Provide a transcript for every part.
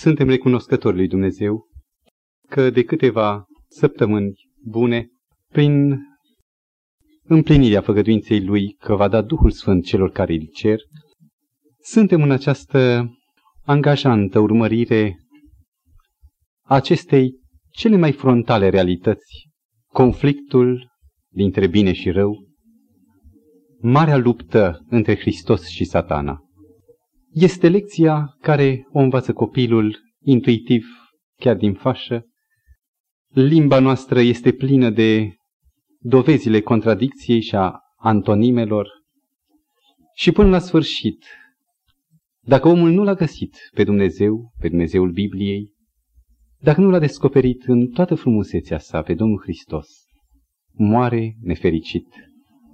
Suntem recunoscători lui Dumnezeu că de câteva săptămâni bune, prin împlinirea făgăduinței Lui că va da Duhul Sfânt celor care îl cer, suntem în această angajantă urmărire acestei cele mai frontale realități, conflictul dintre bine și rău, marea luptă între Hristos și satana. Este lecția care o învață copilul intuitiv, chiar din fașă. Limba noastră este plină de dovezile contradicției și a antonimelor. Și până la sfârșit, dacă omul nu l-a găsit pe Dumnezeu, pe Dumnezeul Bibliei, dacă nu l-a descoperit în toată frumusețea sa pe Domnul Hristos, moare nefericit,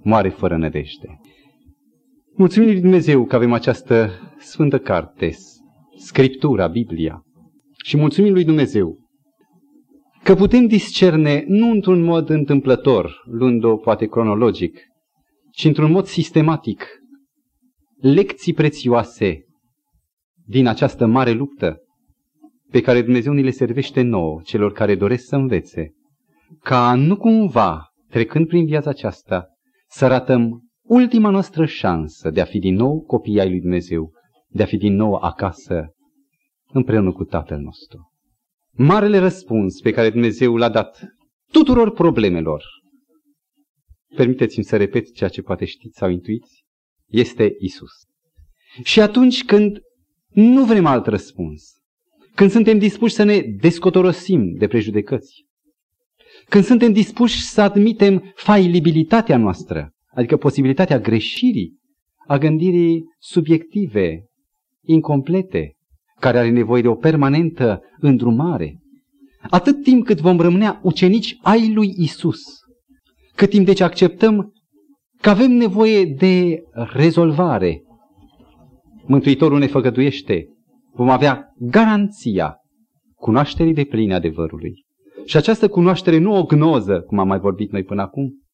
moare fără nădejde. Mulțumim lui Dumnezeu că avem această sfântă carte, Scriptura, Biblia. Și mulțumim lui Dumnezeu că putem discerne nu într-un mod întâmplător, luând-o poate cronologic, ci într-un mod sistematic, lecții prețioase din această mare luptă pe care Dumnezeu ni le servește nouă, celor care doresc să învețe, ca nu cumva, trecând prin viața aceasta, să ratăm ultima noastră șansă de a fi din nou copii ai lui Dumnezeu, de a fi din nou acasă împreună cu Tatăl nostru. Marele răspuns pe care Dumnezeu l-a dat tuturor problemelor, permiteți-mi să repet ceea ce poate știți sau intuiți, este Isus. Și atunci când nu vrem alt răspuns, când suntem dispuși să ne descotorosim de prejudecăți, când suntem dispuși să admitem failibilitatea noastră, adică posibilitatea greșirii, a gândirii subiective, incomplete, care are nevoie de o permanentă îndrumare. Atât timp cât vom rămâne ucenici ai lui Isus, cât timp deci acceptăm că avem nevoie de rezolvare, Mântuitorul ne făgăduiește, vom avea garanția cunoașterii de pline adevărului. Și această cunoaștere nu o gnoză, cum am mai vorbit noi până acum,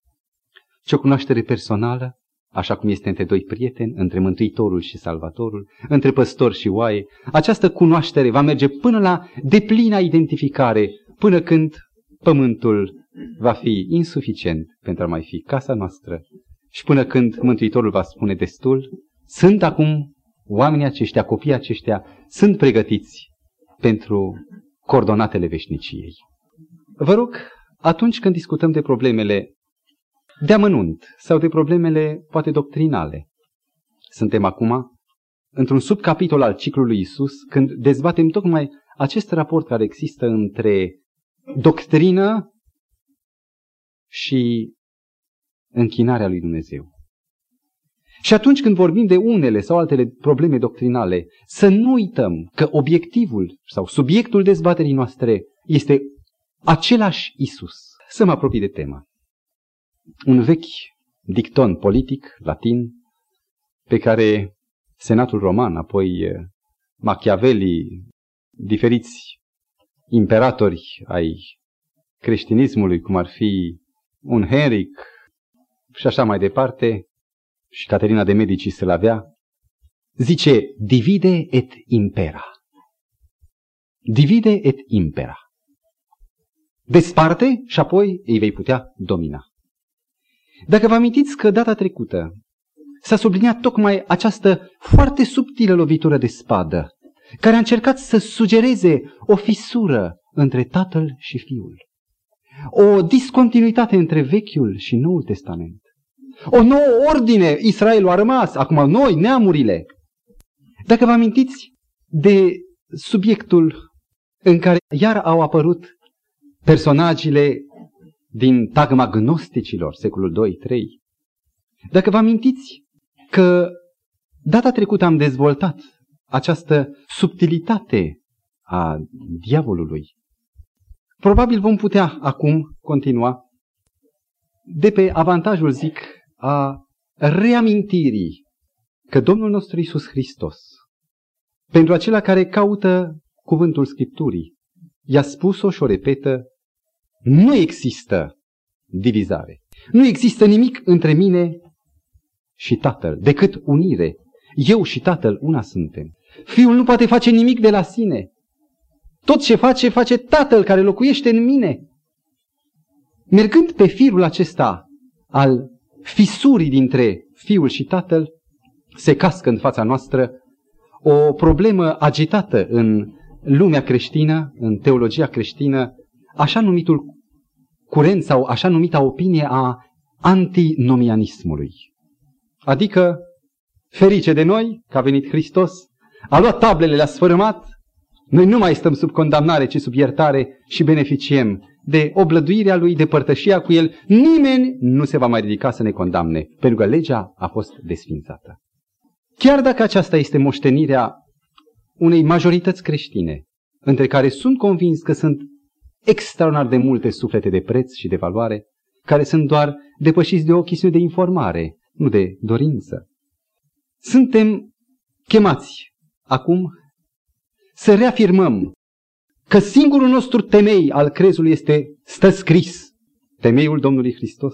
ci o cunoaștere personală, așa cum este între doi prieteni, între Mântuitorul și Salvatorul, între păstor și oaie. Această cunoaștere va merge până la deplina identificare, până când pământul va fi insuficient pentru a mai fi casa noastră și până când Mântuitorul va spune destul, sunt acum oamenii aceștia, copiii aceștia, sunt pregătiți pentru coordonatele veșniciei. Vă rog, atunci când discutăm de problemele de amănunt sau de problemele poate doctrinale, suntem acum într-un subcapitol al ciclului Isus când dezbatem tocmai acest raport care există între doctrină și închinarea lui Dumnezeu. Și atunci când vorbim de unele sau altele probleme doctrinale, să nu uităm că obiectivul sau subiectul dezbaterii noastre este același Isus. Să mă apropii de temă. Un vechi dicton politic latin pe care Senatul Roman, apoi eh, Machiavelli, diferiți imperatori ai creștinismului, cum ar fi un Henric și așa mai departe, și Caterina de Medici să-l avea, zice, divide et impera. Divide et impera. Desparte și apoi îi vei putea domina. Dacă vă amintiți că data trecută s-a subliniat tocmai această foarte subtilă lovitură de spadă, care a încercat să sugereze o fisură între Tatăl și Fiul. O discontinuitate între Vechiul și Noul Testament. O nouă ordine, Israelul a rămas, acum noi, neamurile. Dacă vă amintiți de subiectul în care iar au apărut personajele din tagma gnosticilor, secolul 2-3, dacă vă amintiți că data trecută am dezvoltat această subtilitate a diavolului, probabil vom putea acum continua de pe avantajul, zic, a reamintirii că Domnul nostru Isus Hristos, pentru acela care caută cuvântul Scripturii, i-a spus-o și o repetă, nu există divizare. Nu există nimic între mine și Tatăl, decât unire. Eu și Tatăl una suntem. Fiul nu poate face nimic de la sine. Tot ce face, face Tatăl care locuiește în mine. Mergând pe firul acesta al fisurii dintre Fiul și Tatăl, se cască în fața noastră o problemă agitată în lumea creștină, în teologia creștină, așa numitul curent sau așa numita opinie a antinomianismului. Adică, ferice de noi că a venit Hristos, a luat tablele, le-a sfărâmat, noi nu mai stăm sub condamnare, ci sub iertare și beneficiem de oblăduirea lui, de părtășia cu el. Nimeni nu se va mai ridica să ne condamne, pentru că legea a fost desfințată. Chiar dacă aceasta este moștenirea unei majorități creștine, între care sunt convins că sunt extraordinar de multe suflete de preț și de valoare, care sunt doar depășiți de o chestiune de informare, nu de dorință. Suntem chemați acum să reafirmăm că singurul nostru temei al crezului este stă scris, temeiul Domnului Hristos.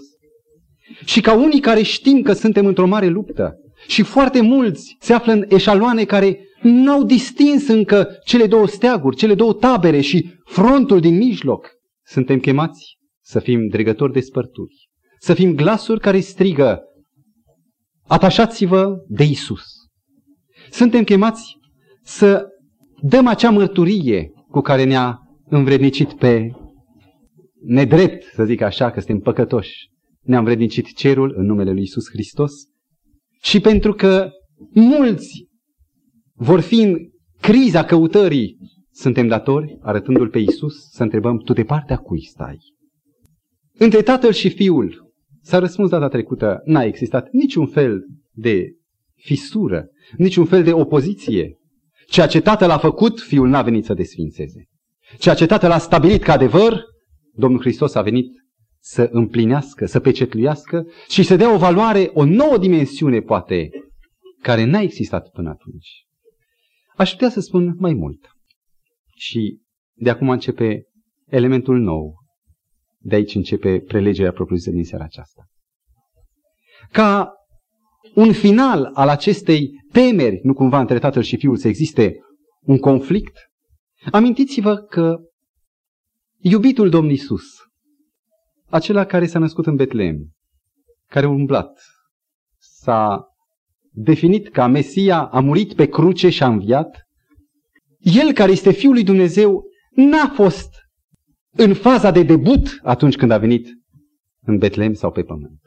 Și ca unii care știm că suntem într-o mare luptă și foarte mulți se află în eșaloane care n-au distins încă cele două steaguri, cele două tabere și frontul din mijloc, suntem chemați să fim dregători de spărturi, să fim glasuri care strigă, atașați-vă de Isus. Suntem chemați să dăm acea mărturie cu care ne-a învrednicit pe nedrept, să zic așa, că suntem păcătoși. Ne-a învrednicit cerul în numele lui Isus Hristos și pentru că mulți vor fi în criza căutării, suntem datori, arătându-L pe Isus, să întrebăm, tu de partea cui stai? Între tatăl și fiul, s-a răspuns data trecută, n-a existat niciun fel de fisură, niciun fel de opoziție. Ceea ce tatăl a făcut, fiul n-a venit să desfințeze. Ceea ce tatăl a stabilit ca adevăr, Domnul Hristos a venit să împlinească, să pecetluiască și să dea o valoare, o nouă dimensiune, poate, care n-a existat până atunci. Aș putea să spun mai mult. Și de acum începe elementul nou. De aici începe prelegerea propriu-zisă din seara aceasta. Ca un final al acestei temeri, nu cumva între tatăl și fiul să existe un conflict, amintiți-vă că iubitul Domn Isus, acela care s-a născut în Betlehem, care a umblat, s-a definit ca Mesia, a murit pe cruce și a înviat, el care este Fiul lui Dumnezeu n-a fost în faza de debut atunci când a venit în Betlehem sau pe pământ.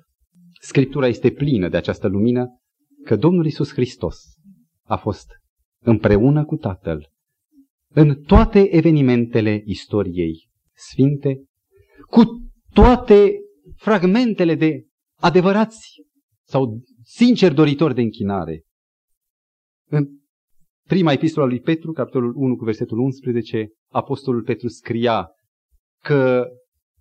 Scriptura este plină de această lumină că Domnul Isus Hristos a fost împreună cu Tatăl în toate evenimentele istoriei sfinte, cu toate fragmentele de adevărați sau sinceri doritori de închinare. În prima epistola lui Petru, capitolul 1 cu versetul 11, apostolul Petru scria că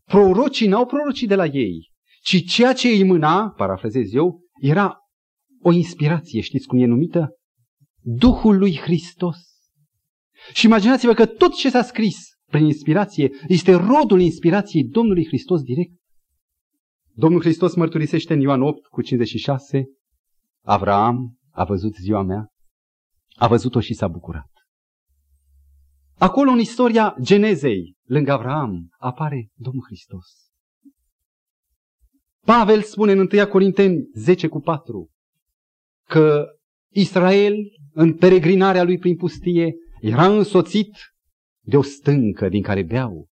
prorocii n-au prorocii de la ei, ci ceea ce îi mâna, parafrazez eu, era o inspirație, știți cum e numită? Duhul lui Hristos. Și imaginați-vă că tot ce s-a scris prin inspirație este rodul inspirației Domnului Hristos direct. Domnul Hristos mărturisește în Ioan 8 cu 56, Avraam a văzut ziua mea, a văzut-o și s-a bucurat. Acolo în istoria Genezei, lângă Avraam, apare Domnul Hristos. Pavel spune în 1 Corinteni 10 cu 4 că Israel, în peregrinarea lui prin pustie, era însoțit de o stâncă din care beau,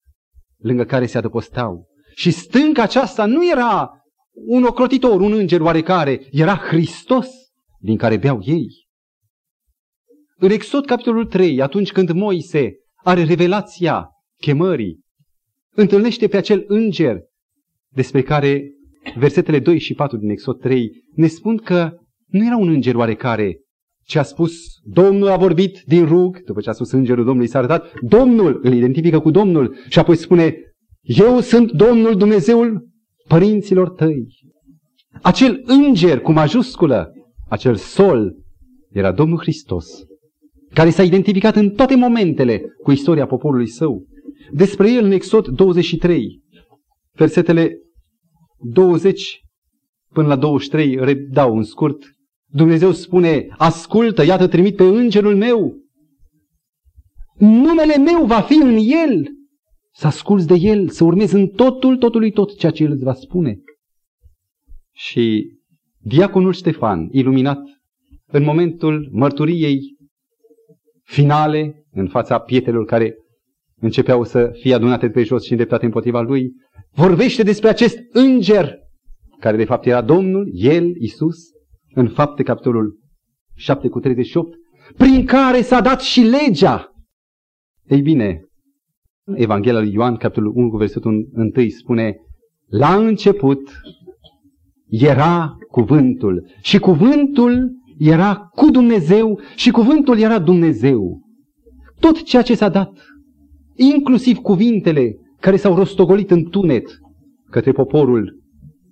lângă care se adăpostau. Și stânca aceasta nu era un ocrotitor, un înger oarecare, era Hristos din care beau ei. În Exod capitolul 3, atunci când Moise are revelația chemării, întâlnește pe acel înger despre care versetele 2 și 4 din Exod 3 ne spun că nu era un înger oarecare, ce a spus, Domnul a vorbit din rug, după ce a spus îngerul Domnului s-a arătat, Domnul îl identifică cu Domnul și apoi spune, eu sunt Domnul Dumnezeul părinților tăi. Acel înger cu majusculă, acel sol, era Domnul Hristos, care s-a identificat în toate momentele cu istoria poporului său. Despre el în Exod 23, versetele 20 până la 23, redau în scurt, Dumnezeu spune, ascultă, iată trimit pe îngerul meu. numele meu va fi în el. Să asculți de el, să urmezi în totul, totului tot ceea ce el îți va spune. Și diaconul Ștefan, iluminat în momentul mărturiei finale, în fața pietelor care începeau să fie adunate pe jos și îndreptate împotriva lui, vorbește despre acest înger, care de fapt era Domnul, El, Isus, în fapte capitolul 7 cu 38, prin care s-a dat și legea. Ei bine, Evanghelia lui Ioan, capitolul 1 cu versetul 1 spune, la început era cuvântul și cuvântul era cu Dumnezeu și cuvântul era Dumnezeu. Tot ceea ce s-a dat, inclusiv cuvintele care s-au rostogolit în tunet către poporul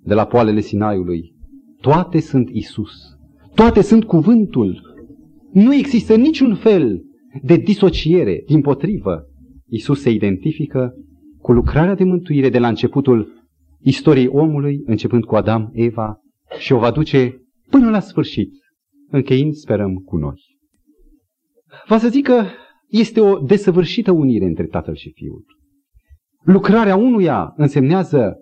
de la poalele Sinaiului, toate sunt Isus. Toate sunt cuvântul. Nu există niciun fel de disociere, din potrivă. Isus se identifică cu lucrarea de mântuire de la începutul istoriei omului, începând cu Adam, Eva, și o va duce până la sfârșit, încheind, sperăm, cu noi. Va să zic că este o desăvârșită unire între Tatăl și Fiul. Lucrarea unuia însemnează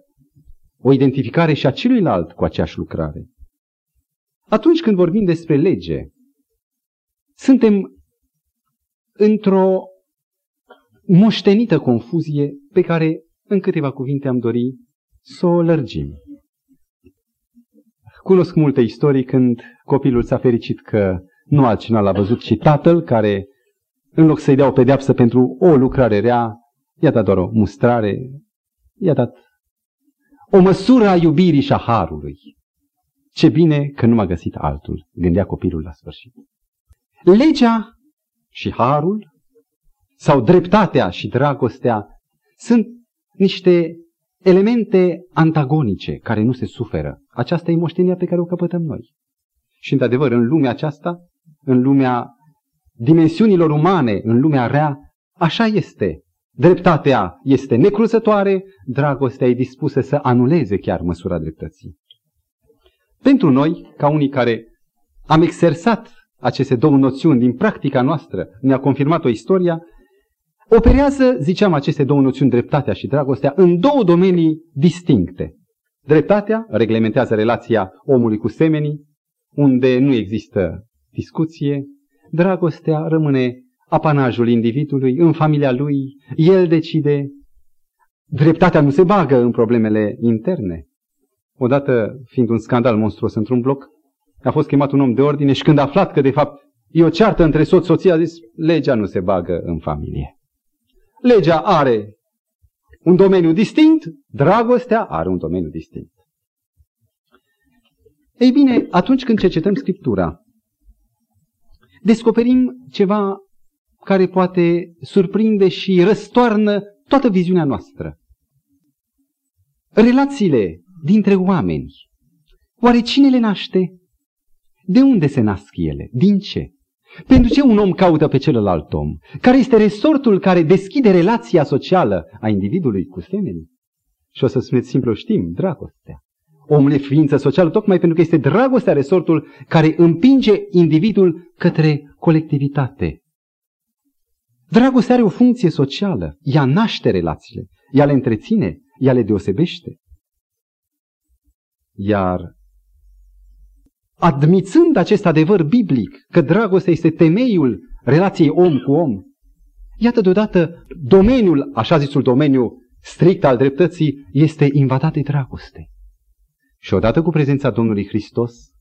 o identificare și a celuilalt cu aceeași lucrare. Atunci când vorbim despre lege, suntem într-o moștenită confuzie pe care în câteva cuvinte am dori să o lărgim. Cunosc multe istorii când copilul s-a fericit că nu altcineva l-a văzut, ci tatăl care, în loc să-i dea o pedeapsă pentru o lucrare rea, i-a dat doar o mustrare, i-a dat o măsură a iubirii și a harului. Ce bine că nu m-a găsit altul, gândea copilul la sfârșit. Legea și harul sau dreptatea și dragostea sunt niște elemente antagonice care nu se suferă. Aceasta e moștenia pe care o căpătăm noi. Și într-adevăr, în lumea aceasta, în lumea dimensiunilor umane, în lumea rea, așa este. Dreptatea este necruzătoare, dragostea e dispusă să anuleze chiar măsura dreptății. Pentru noi, ca unii care am exersat aceste două noțiuni din practica noastră, ne-a confirmat-o istoria, operează, ziceam, aceste două noțiuni, dreptatea și dragostea, în două domenii distincte. Dreptatea reglementează relația omului cu semenii, unde nu există discuție. Dragostea rămâne apanajul individului, în familia lui, el decide. Dreptatea nu se bagă în problemele interne. Odată, fiind un scandal monstruos într-un bloc, a fost chemat un om de ordine și când a aflat că de fapt e o ceartă între soț-soție, a zis, legea nu se bagă în familie. Legea are un domeniu distinct, dragostea are un domeniu distinct. Ei bine, atunci când cercetăm Scriptura, descoperim ceva care poate surprinde și răstoarnă toată viziunea noastră. Relațiile dintre oameni. Oare cine le naște? De unde se nasc ele? Din ce? Pentru ce un om caută pe celălalt om? Care este resortul care deschide relația socială a individului cu semenii? Și o să spuneți simplu, știm, dragostea. Omul e ființă socială tocmai pentru că este dragostea resortul care împinge individul către colectivitate. Dragostea are o funcție socială. Ea naște relațiile, ea le întreține, ea le deosebește. Iar admițând acest adevăr biblic, că dragostea este temeiul relației om cu om, iată deodată domeniul, așa zisul domeniu strict al dreptății, este invadat de dragoste. Și odată cu prezența Domnului Hristos,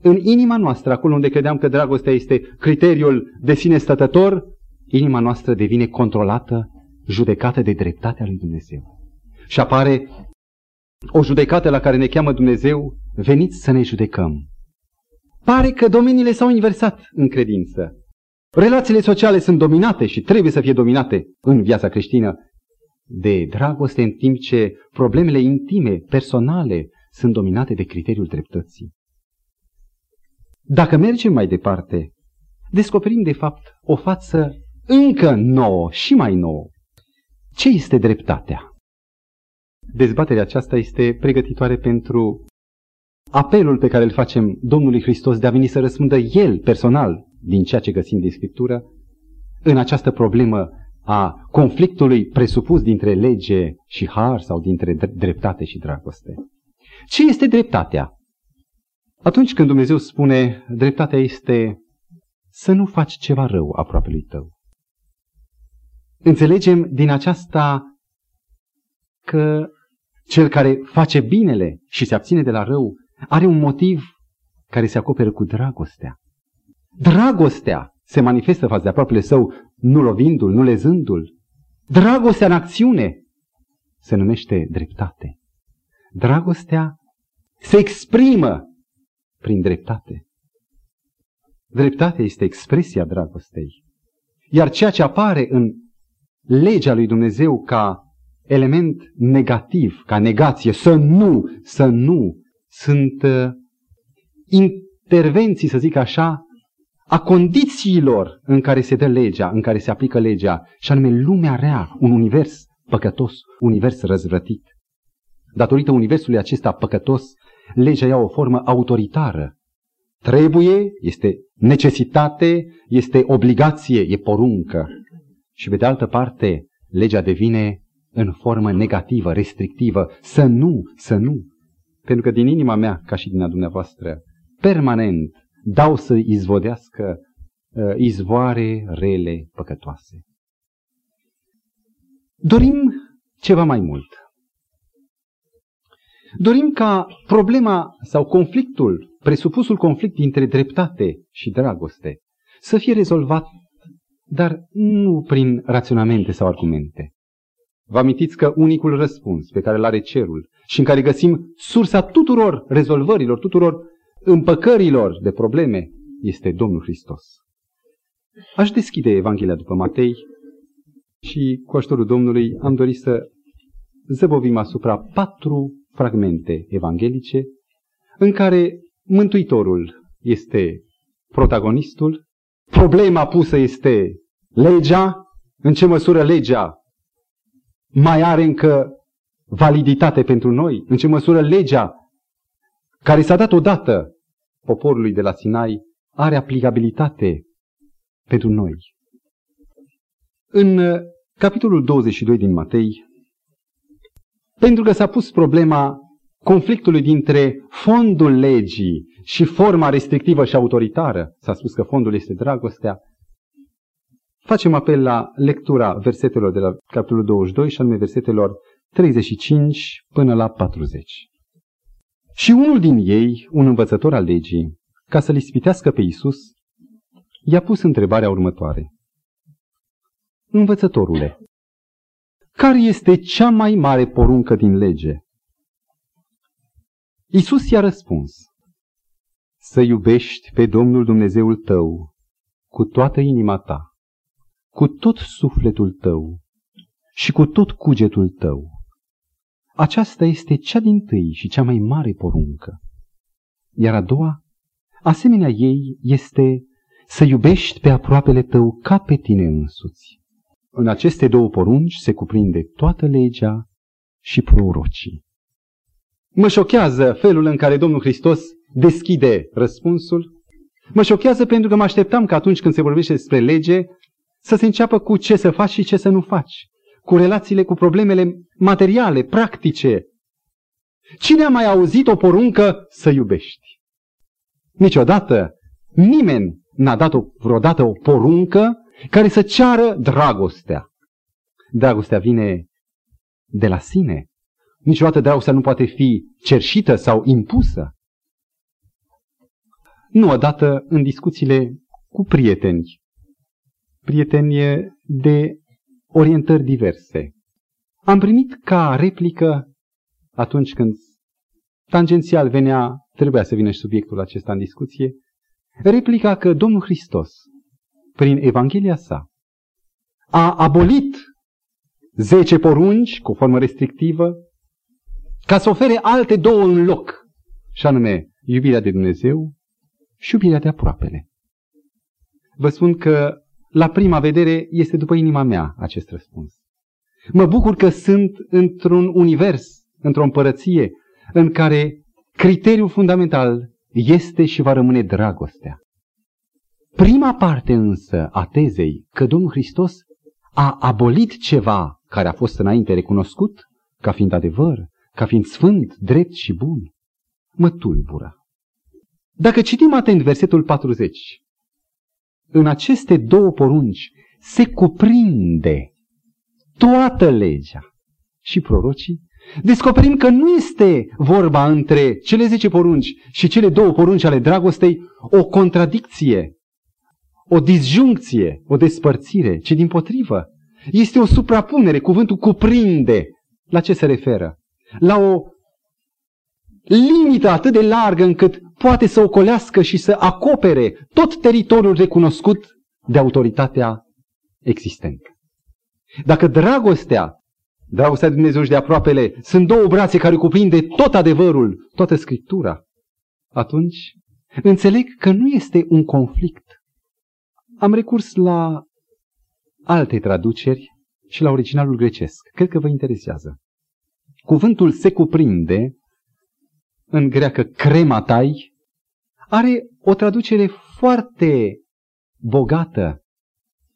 în inima noastră, acolo unde credeam că dragostea este criteriul de sine stătător, inima noastră devine controlată, judecată de dreptatea lui Dumnezeu. Și apare o judecată la care ne cheamă Dumnezeu, veniți să ne judecăm. Pare că domeniile s-au inversat în credință. Relațiile sociale sunt dominate și trebuie să fie dominate în viața creștină de dragoste, în timp ce problemele intime, personale, sunt dominate de criteriul dreptății. Dacă mergem mai departe, descoperim de fapt o față încă nouă și mai nouă. Ce este dreptatea? Dezbaterea aceasta este pregătitoare pentru apelul pe care îl facem Domnului Hristos de a veni să răspundă El personal din ceea ce găsim din Scriptură în această problemă a conflictului presupus dintre lege și har sau dintre dreptate și dragoste. Ce este dreptatea? Atunci când Dumnezeu spune dreptatea este să nu faci ceva rău lui tău. Înțelegem din aceasta că cel care face binele și se abține de la rău are un motiv care se acoperă cu dragostea. Dragostea se manifestă față de aproapele său, nu lovindu-l, nu lezându-l. Dragostea în acțiune se numește dreptate. Dragostea se exprimă prin dreptate. Dreptatea este expresia dragostei. Iar ceea ce apare în legea lui Dumnezeu ca element negativ, ca negație, să nu, să nu, sunt uh, intervenții, să zic așa, a condițiilor în care se dă legea, în care se aplică legea, și anume lumea rea, un univers păcătos, un univers răzvrătit. Datorită universului acesta păcătos, legea ia o formă autoritară. Trebuie, este necesitate, este obligație, e poruncă. Și pe de altă parte, legea devine în formă negativă, restrictivă, să nu, să nu. Pentru că din inima mea, ca și din a dumneavoastră, permanent dau să izvodească uh, izvoare rele, păcătoase. Dorim ceva mai mult. Dorim ca problema sau conflictul, presupusul conflict dintre dreptate și dragoste, să fie rezolvat, dar nu prin raționamente sau argumente. Vă amintiți că unicul răspuns pe care îl are cerul și în care găsim sursa tuturor rezolvărilor, tuturor împăcărilor de probleme, este Domnul Hristos. Aș deschide Evanghelia după Matei și cu ajutorul Domnului am dorit să zăbovim asupra patru fragmente evanghelice în care Mântuitorul este protagonistul, problema pusă este legea, în ce măsură legea mai are încă validitate pentru noi, în ce măsură legea care s-a dat odată poporului de la Sinai are aplicabilitate pentru noi. În uh, capitolul 22 din Matei, pentru că s-a pus problema conflictului dintre fondul legii și forma restrictivă și autoritară, s-a spus că fondul este dragostea, facem apel la lectura versetelor de la capitolul 22 și anume versetelor 35 până la 40. Și unul din ei, un învățător al legii, ca să-l ispitească pe Isus, i-a pus întrebarea următoare. Învățătorule, care este cea mai mare poruncă din lege? Isus i-a răspuns, să iubești pe Domnul Dumnezeul tău cu toată inima ta, cu tot sufletul tău și cu tot cugetul tău. Aceasta este cea din tâi și cea mai mare poruncă. Iar a doua, asemenea ei, este să iubești pe aproapele tău ca pe tine însuți. În aceste două porunci se cuprinde toată legea și prorocii. Mă șochează felul în care Domnul Hristos deschide răspunsul. Mă șochează pentru că mă așteptam că atunci când se vorbește despre lege să se înceapă cu ce să faci și ce să nu faci, cu relațiile cu problemele materiale, practice. Cine a mai auzit o poruncă să iubești? Niciodată nimeni n-a dat o, vreodată o poruncă care să ceară dragostea. Dragostea vine de la sine. Niciodată dragostea nu poate fi cerșită sau impusă. Nu odată în discuțiile cu prieteni, prieteni de orientări diverse. Am primit ca replică atunci când tangențial venea, trebuia să vină și subiectul acesta în discuție, replica că Domnul Hristos, prin Evanghelia sa, a abolit zece porunci cu formă restrictivă ca să ofere alte două în loc, și anume iubirea de Dumnezeu și iubirea de aproapele. Vă spun că la prima vedere este după inima mea acest răspuns. Mă bucur că sunt într-un univers, într-o împărăție, în care criteriul fundamental este și va rămâne dragostea. Prima parte însă a tezei că Domnul Hristos a abolit ceva care a fost înainte recunoscut ca fiind adevăr, ca fiind sfânt, drept și bun, mă tulbură. Dacă citim atent versetul 40, în aceste două porunci se cuprinde toată legea și prorocii, descoperim că nu este vorba între cele zece porunci și cele două porunci ale dragostei o contradicție, o disjuncție, o despărțire, ci din potrivă. Este o suprapunere, cuvântul cuprinde. La ce se referă? La o limită atât de largă încât poate să ocolească și să acopere tot teritoriul recunoscut de autoritatea existentă. Dacă dragostea, dragostea de Dumnezeu și de aproapele, sunt două brațe care cuprinde tot adevărul, toată Scriptura, atunci înțeleg că nu este un conflict. Am recurs la alte traduceri și la originalul grecesc. Cred că vă interesează. Cuvântul se cuprinde în greacă crematai, are o traducere foarte bogată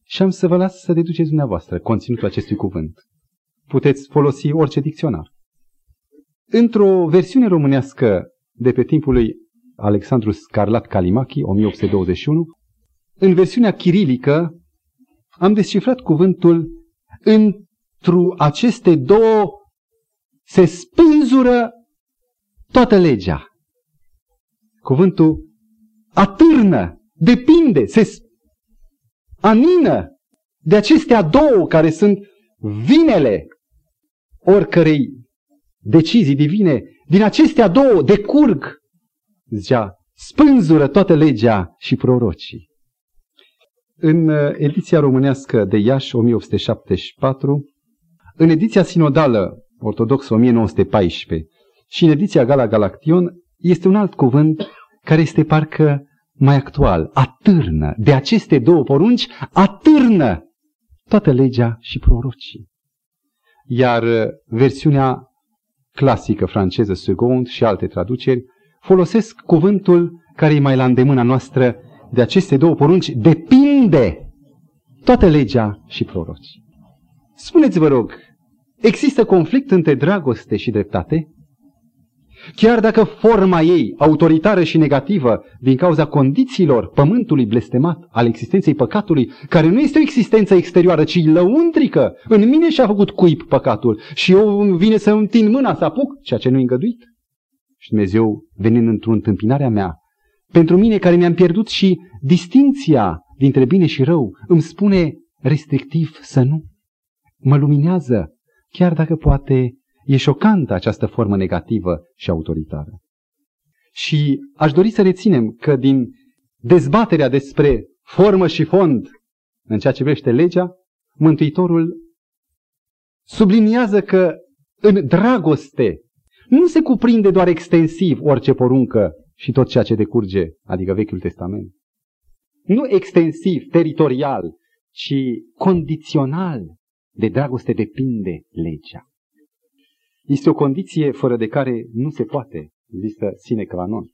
și am să vă las să deduceți dumneavoastră conținutul acestui cuvânt. Puteți folosi orice dicționar. Într-o versiune românească de pe timpul lui Alexandru Scarlat Kalimachi, 1821, în versiunea chirilică am descifrat cuvântul într aceste două se spânzură toată legea. Cuvântul atârnă, depinde, se anină de acestea două care sunt vinele oricărei decizii divine. Din acestea două decurg, zicea, spânzură toată legea și prorocii. În uh, ediția românească de Iași 1874, în ediția sinodală ortodoxă 1914 și în ediția Gala Galaction este un alt cuvânt care este parcă mai actual. Atârnă. De aceste două porunci, atârnă toată legea și prorocii. Iar uh, versiunea clasică franceză, second și alte traduceri, folosesc cuvântul care e mai la îndemâna noastră de aceste două porunci, depinde toată legea și prorocii. Spuneți, vă rog, există conflict între dragoste și dreptate? Chiar dacă forma ei, autoritară și negativă, din cauza condițiilor pământului blestemat, al existenței păcatului, care nu este o existență exterioară, ci lăuntrică, în mine și-a făcut cuib păcatul și eu vine să întind mâna să apuc, ceea ce nu-i îngăduit. Și Dumnezeu, venind într-o întâmpinare a mea, pentru mine care mi-am pierdut și distinția dintre bine și rău, îmi spune restrictiv să nu. Mă luminează, chiar dacă poate E șocantă această formă negativă și autoritară. Și aș dori să reținem că din dezbaterea despre formă și fond în ceea ce vrește legea, Mântuitorul subliniază că în dragoste nu se cuprinde doar extensiv orice poruncă și tot ceea ce decurge, adică Vechiul Testament. Nu extensiv, teritorial, ci condițional. De dragoste depinde legea. Este o condiție fără de care nu se poate, există sine qua non.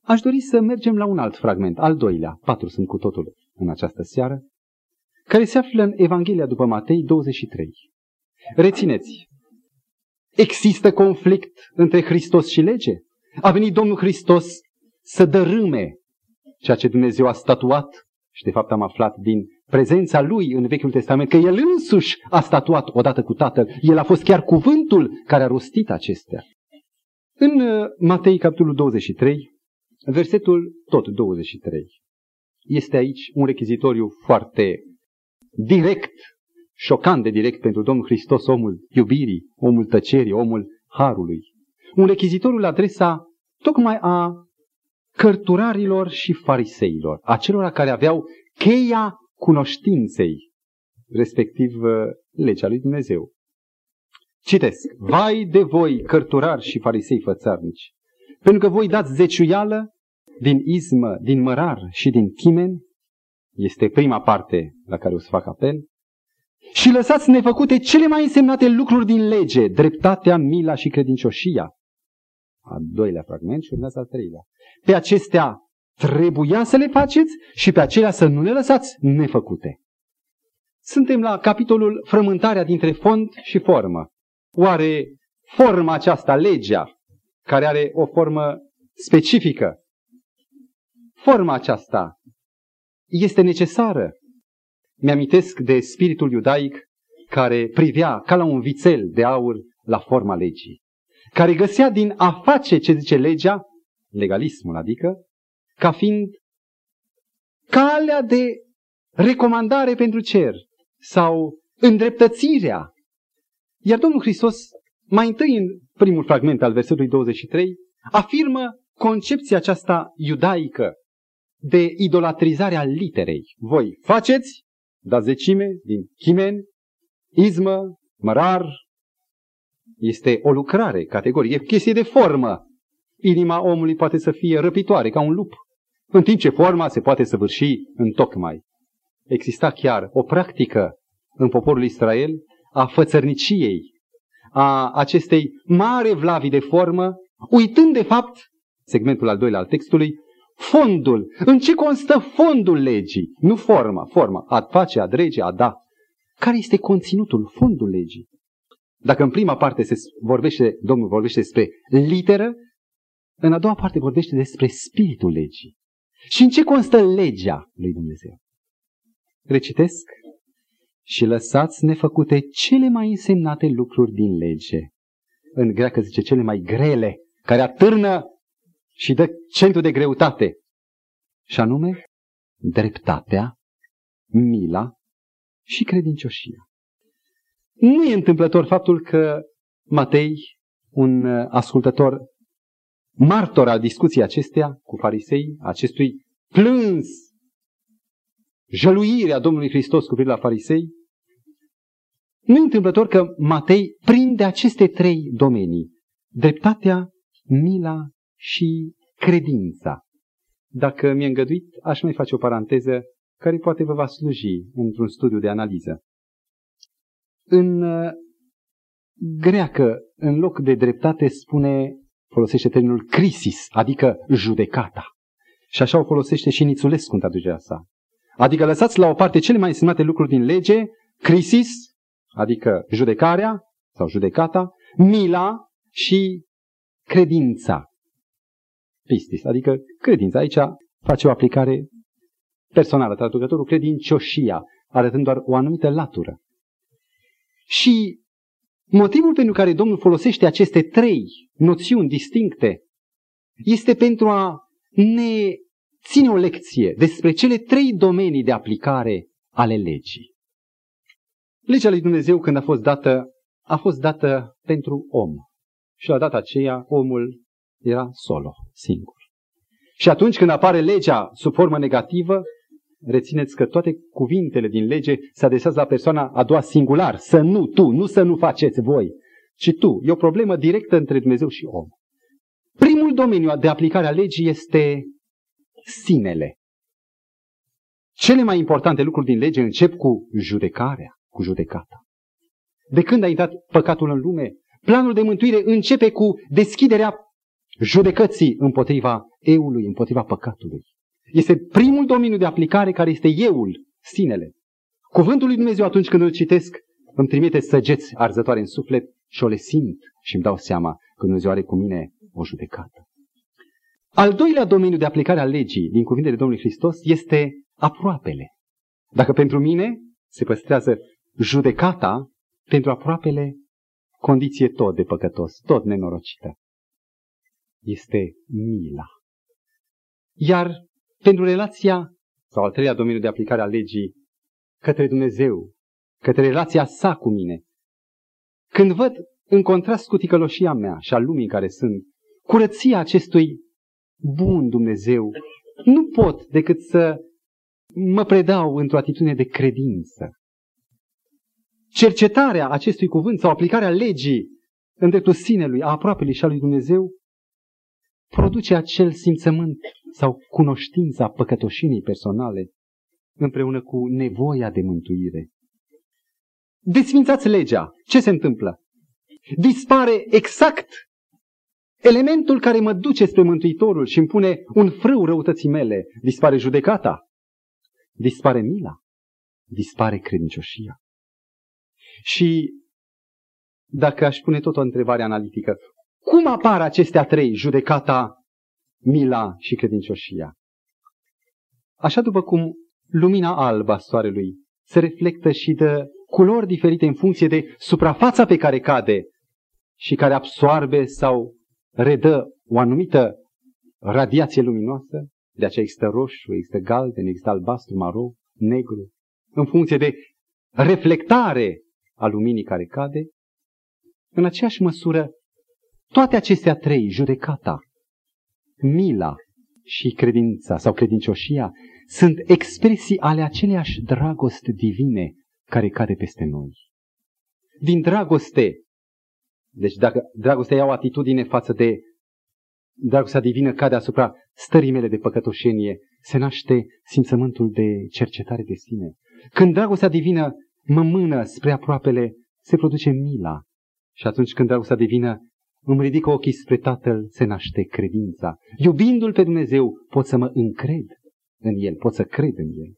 Aș dori să mergem la un alt fragment, al doilea, patru sunt cu totul în această seară, care se află în Evanghelia după Matei 23. Rețineți, există conflict între Hristos și lege? A venit Domnul Hristos să dărâme ceea ce Dumnezeu a statuat și de fapt am aflat din prezența lui în Vechiul Testament, că el însuși a statuat odată cu Tatăl. El a fost chiar cuvântul care a rostit acestea. În uh, Matei, capitolul 23, versetul tot 23, este aici un rechizitoriu foarte direct, șocant de direct pentru Domnul Hristos, omul iubirii, omul tăcerii, omul harului. Un rechizitoriu la adresa tocmai a cărturarilor și fariseilor, acelora care aveau cheia cunoștinței, respectiv uh, legea lui Dumnezeu. Citesc. Vai de voi, cărturari și farisei fățarnici, pentru că voi dați zeciuială din izmă, din mărar și din chimen, este prima parte la care o să fac apel, și lăsați nefăcute cele mai însemnate lucruri din lege, dreptatea, mila și credincioșia. A doilea fragment și urmează al treilea. Pe acestea trebuia să le faceți și pe acelea să nu le lăsați nefăcute. Suntem la capitolul frământarea dintre fond și formă. Oare forma aceasta, legea, care are o formă specifică, forma aceasta este necesară? Mi-amintesc de spiritul iudaic care privea ca la un vițel de aur la forma legii, care găsea din a face ce zice legea, legalismul adică, ca fiind calea de recomandare pentru cer sau îndreptățirea. Iar Domnul Hristos, mai întâi în primul fragment al versetului 23, afirmă concepția aceasta iudaică de idolatrizare a literei. Voi faceți, dați zecime din chimen, izmă, mărar, este o lucrare categorie, e chestie de formă. Inima omului poate să fie răpitoare ca un lup, în timp ce forma se poate săvârși în tocmai. Exista chiar o practică în poporul Israel a fățărniciei, a acestei mare vlavi de formă, uitând de fapt, segmentul al doilea al textului, fondul. În ce constă fondul legii? Nu forma, forma. A face, a drege, a da. Care este conținutul, fondul legii? Dacă în prima parte se vorbește, Domnul vorbește despre literă, în a doua parte vorbește despre spiritul legii. Și în ce constă legea lui Dumnezeu? Recitesc. Și lăsați nefăcute cele mai însemnate lucruri din lege. În greacă zice cele mai grele, care atârnă și dă centru de greutate. Și anume, dreptatea, mila și credincioșia. Nu e întâmplător faptul că Matei, un uh, ascultător martor al discuției acestea cu farisei, acestui plâns, jăluirea Domnului Hristos cu privire la farisei, nu e întâmplător că Matei prinde aceste trei domenii, dreptatea, mila și credința. Dacă mi-e îngăduit, aș mai face o paranteză care poate vă va sluji într-un studiu de analiză. În uh, greacă, în loc de dreptate, spune, folosește termenul crisis, adică judecata. Și așa o folosește și Nițulescu în traducerea sa. Adică lăsați la o parte cele mai însemnate lucruri din lege, crisis, adică judecarea sau judecata, mila și credința. Pistis, adică credința. Aici face o aplicare personală, traducătorul credincioșia, arătând doar o anumită latură. Și motivul pentru care Domnul folosește aceste trei noțiuni distincte este pentru a ne ține o lecție despre cele trei domenii de aplicare ale legii. Legea lui Dumnezeu când a fost dată, a fost dată pentru om. Și la data aceea omul era solo, singur. Și atunci când apare legea sub formă negativă, rețineți că toate cuvintele din lege se adresează la persoana a doua singular. Să nu tu, nu să nu faceți voi, ci tu. E o problemă directă între Dumnezeu și om. Primul domeniu de aplicare a legii este sinele. Cele mai importante lucruri din lege încep cu judecarea, cu judecata. De când a intrat păcatul în lume, planul de mântuire începe cu deschiderea judecății împotriva eului, împotriva păcatului. Este primul domeniu de aplicare care este euul, sinele. Cuvântul lui Dumnezeu atunci când îl citesc îmi trimite săgeți arzătoare în suflet și o le simt și îmi dau seama că Dumnezeu are cu mine o judecată. Al doilea domeniu de aplicare a legii din cuvintele Domnului Hristos este aproapele. Dacă pentru mine se păstrează judecata, pentru aproapele condiție tot de păcătos, tot nenorocită. Este mila. Iar pentru relația, sau al treilea domeniu de aplicare a legii, către Dumnezeu, către relația sa cu mine, când văd în contrast cu ticăloșia mea și a lumii în care sunt, curăția acestui bun Dumnezeu, nu pot decât să mă predau într-o atitudine de credință. Cercetarea acestui cuvânt sau aplicarea legii în dreptul sinelui, a aproapelui și a lui Dumnezeu, produce acel simțământ sau cunoștința păcătoșinii personale împreună cu nevoia de mântuire. Desfințați legea. Ce se întâmplă? Dispare exact elementul care mă duce spre Mântuitorul și îmi pune un frâu răutății mele, dispare judecata, dispare mila, dispare credincioșia. Și dacă aș pune tot o întrebare analitică, cum apar acestea trei, judecata, mila și credincioșia? Așa după cum lumina albă a soarelui se reflectă și de culori diferite în funcție de suprafața pe care cade și care absoarbe sau redă o anumită radiație luminoasă, de aceea există roșu, există galben, există albastru, maro, negru, în funcție de reflectare a luminii care cade, în aceeași măsură, toate acestea trei, judecata, mila și credința sau credincioșia, sunt expresii ale aceleiași dragoste divine care cade peste noi. Din dragoste, deci dacă dragostea ia o atitudine față de dragostea divină cade asupra stării mele de păcătoșenie, se naște simțământul de cercetare de sine. Când dragostea divină mă mână spre aproapele, se produce mila. Și atunci când dragostea divină îmi ridică ochii spre Tatăl, se naște credința. Iubindu-L pe Dumnezeu, pot să mă încred în El, pot să cred în El.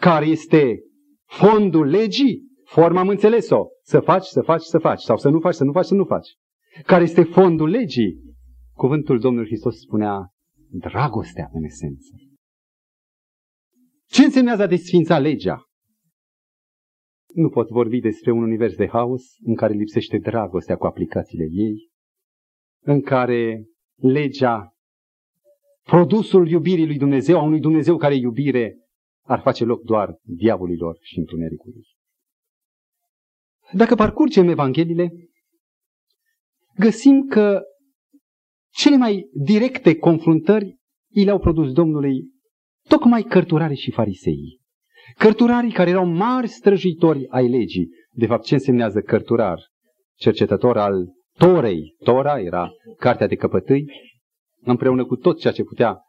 Care este fondul legii? Forma am înțeles-o. Să faci, să faci, să faci. Sau să nu faci, să nu faci, să nu faci. Care este fondul legii? Cuvântul Domnului Hristos spunea dragostea în esență. Ce însemnează a desfința legea? Nu pot vorbi despre un univers de haos în care lipsește dragostea cu aplicațiile ei, în care legea, produsul iubirii lui Dumnezeu, a unui Dumnezeu care iubire, ar face loc doar diavolilor și întunericului. Dacă parcurgem Evangheliile, găsim că cele mai directe confruntări i le-au produs Domnului tocmai cărturarii și fariseii. Cărturarii care erau mari străjitori ai legii. De fapt, ce însemnează cărturar? Cercetător al Torei. Tora era cartea de căpătâi, împreună cu tot ceea ce putea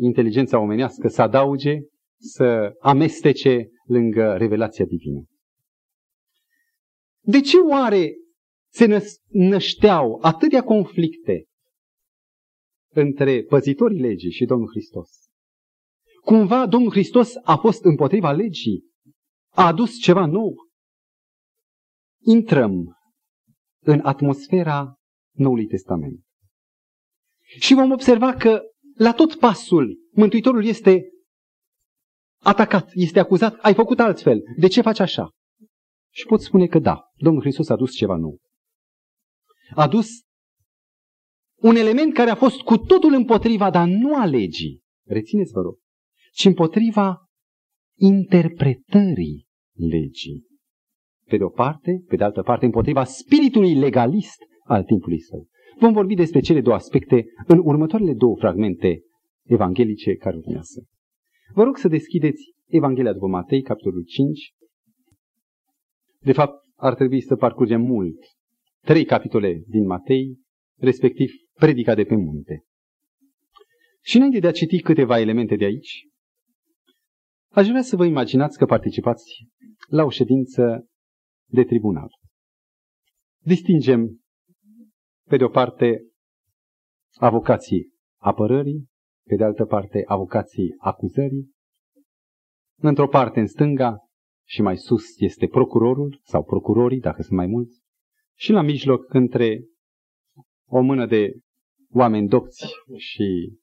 inteligența omenească să adauge, să amestece lângă revelația divină. De ce oare se nășteau atâtea conflicte între păzitorii legii și Domnul Hristos? Cumva Domnul Hristos a fost împotriva legii, a adus ceva nou. Intrăm în atmosfera Noului Testament. Și vom observa că la tot pasul Mântuitorul este atacat, este acuzat, ai făcut altfel, de ce faci așa? Și pot spune că da, Domnul Hristos a dus ceva nou. A dus un element care a fost cu totul împotriva, dar nu a legii. Rețineți, vă rog ci împotriva interpretării legii. Pe de o parte, pe de altă parte, împotriva spiritului legalist al timpului său. Vom vorbi despre cele două aspecte în următoarele două fragmente evanghelice care urmează. Vă rog să deschideți Evanghelia după Matei, capitolul 5. De fapt, ar trebui să parcurgem mult. Trei capitole din Matei, respectiv predica de pe munte. Și înainte de a citi câteva elemente de aici, Aș vrea să vă imaginați că participați la o ședință de tribunal. Distingem, pe de o parte, avocații apărării, pe de altă parte, avocații acuzării. Într-o parte, în stânga și mai sus, este procurorul sau procurorii, dacă sunt mai mulți, și la mijloc, între o mână de oameni docți și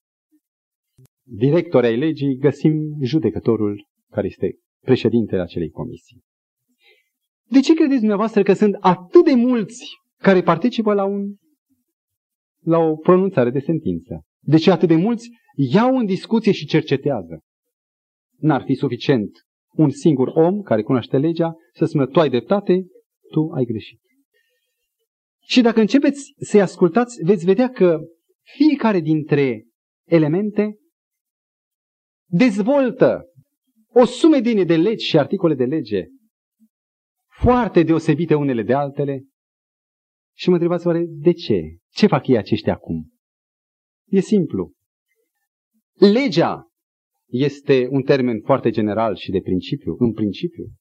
directori ai legii, găsim judecătorul care este președintele acelei comisii. De ce credeți dumneavoastră că sunt atât de mulți care participă la, un, la o pronunțare de sentință? De ce atât de mulți iau în discuție și cercetează? N-ar fi suficient un singur om care cunoaște legea să spună tu ai dreptate, tu ai greșit. Și dacă începeți să-i ascultați, veți vedea că fiecare dintre elemente dezvoltă o sumedenie de legi și articole de lege foarte deosebite unele de altele și mă întrebați oare de ce? Ce fac ei aceștia acum? E simplu. Legea este un termen foarte general și de principiu, în principiu.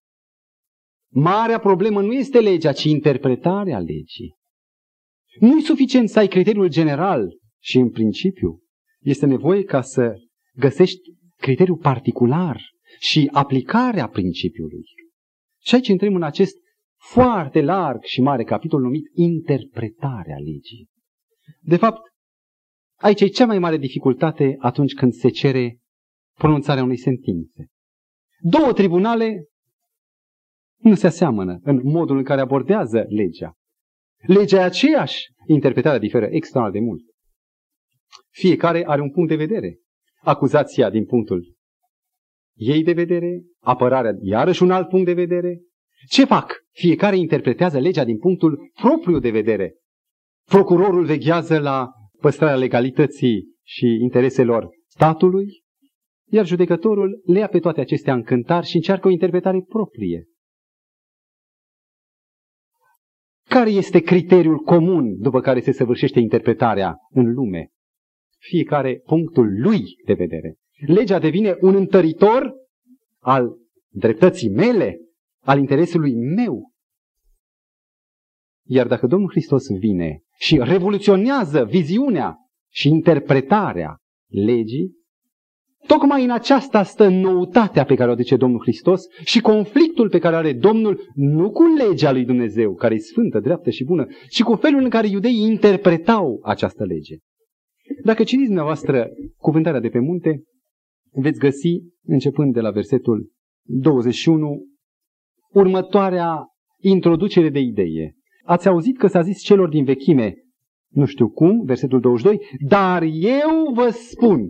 Marea problemă nu este legea, ci interpretarea legii. Nu e suficient să ai criteriul general și în principiu. Este nevoie ca să găsești criteriul particular și aplicarea principiului. Și aici intrăm în acest foarte larg și mare capitol numit interpretarea legii. De fapt, aici e cea mai mare dificultate atunci când se cere pronunțarea unei sentințe. Două tribunale nu se aseamănă în modul în care abordează legea. Legea e aceeași, interpretarea diferă extraordinar de mult. Fiecare are un punct de vedere. Acuzația din punctul ei de vedere, apărarea iarăși un alt punct de vedere. Ce fac? Fiecare interpretează legea din punctul propriu de vedere. Procurorul veghează la păstrarea legalității și intereselor statului, iar judecătorul le ia pe toate acestea în cântar și încearcă o interpretare proprie. Care este criteriul comun după care se săvârșește interpretarea în lume? Fiecare punctul lui de vedere. Legea devine un întăritor al dreptății mele, al interesului meu. Iar dacă Domnul Hristos vine și revoluționează viziunea și interpretarea legii, tocmai în aceasta stă noutatea pe care o aduce Domnul Hristos și conflictul pe care are Domnul nu cu legea lui Dumnezeu, care e sfântă, dreaptă și bună, ci cu felul în care iudeii interpretau această lege. Dacă citiți dumneavoastră cuvântarea de pe munte, veți găsi, începând de la versetul 21, următoarea introducere de idee. Ați auzit că s-a zis celor din vechime, nu știu cum, versetul 22, dar eu vă spun.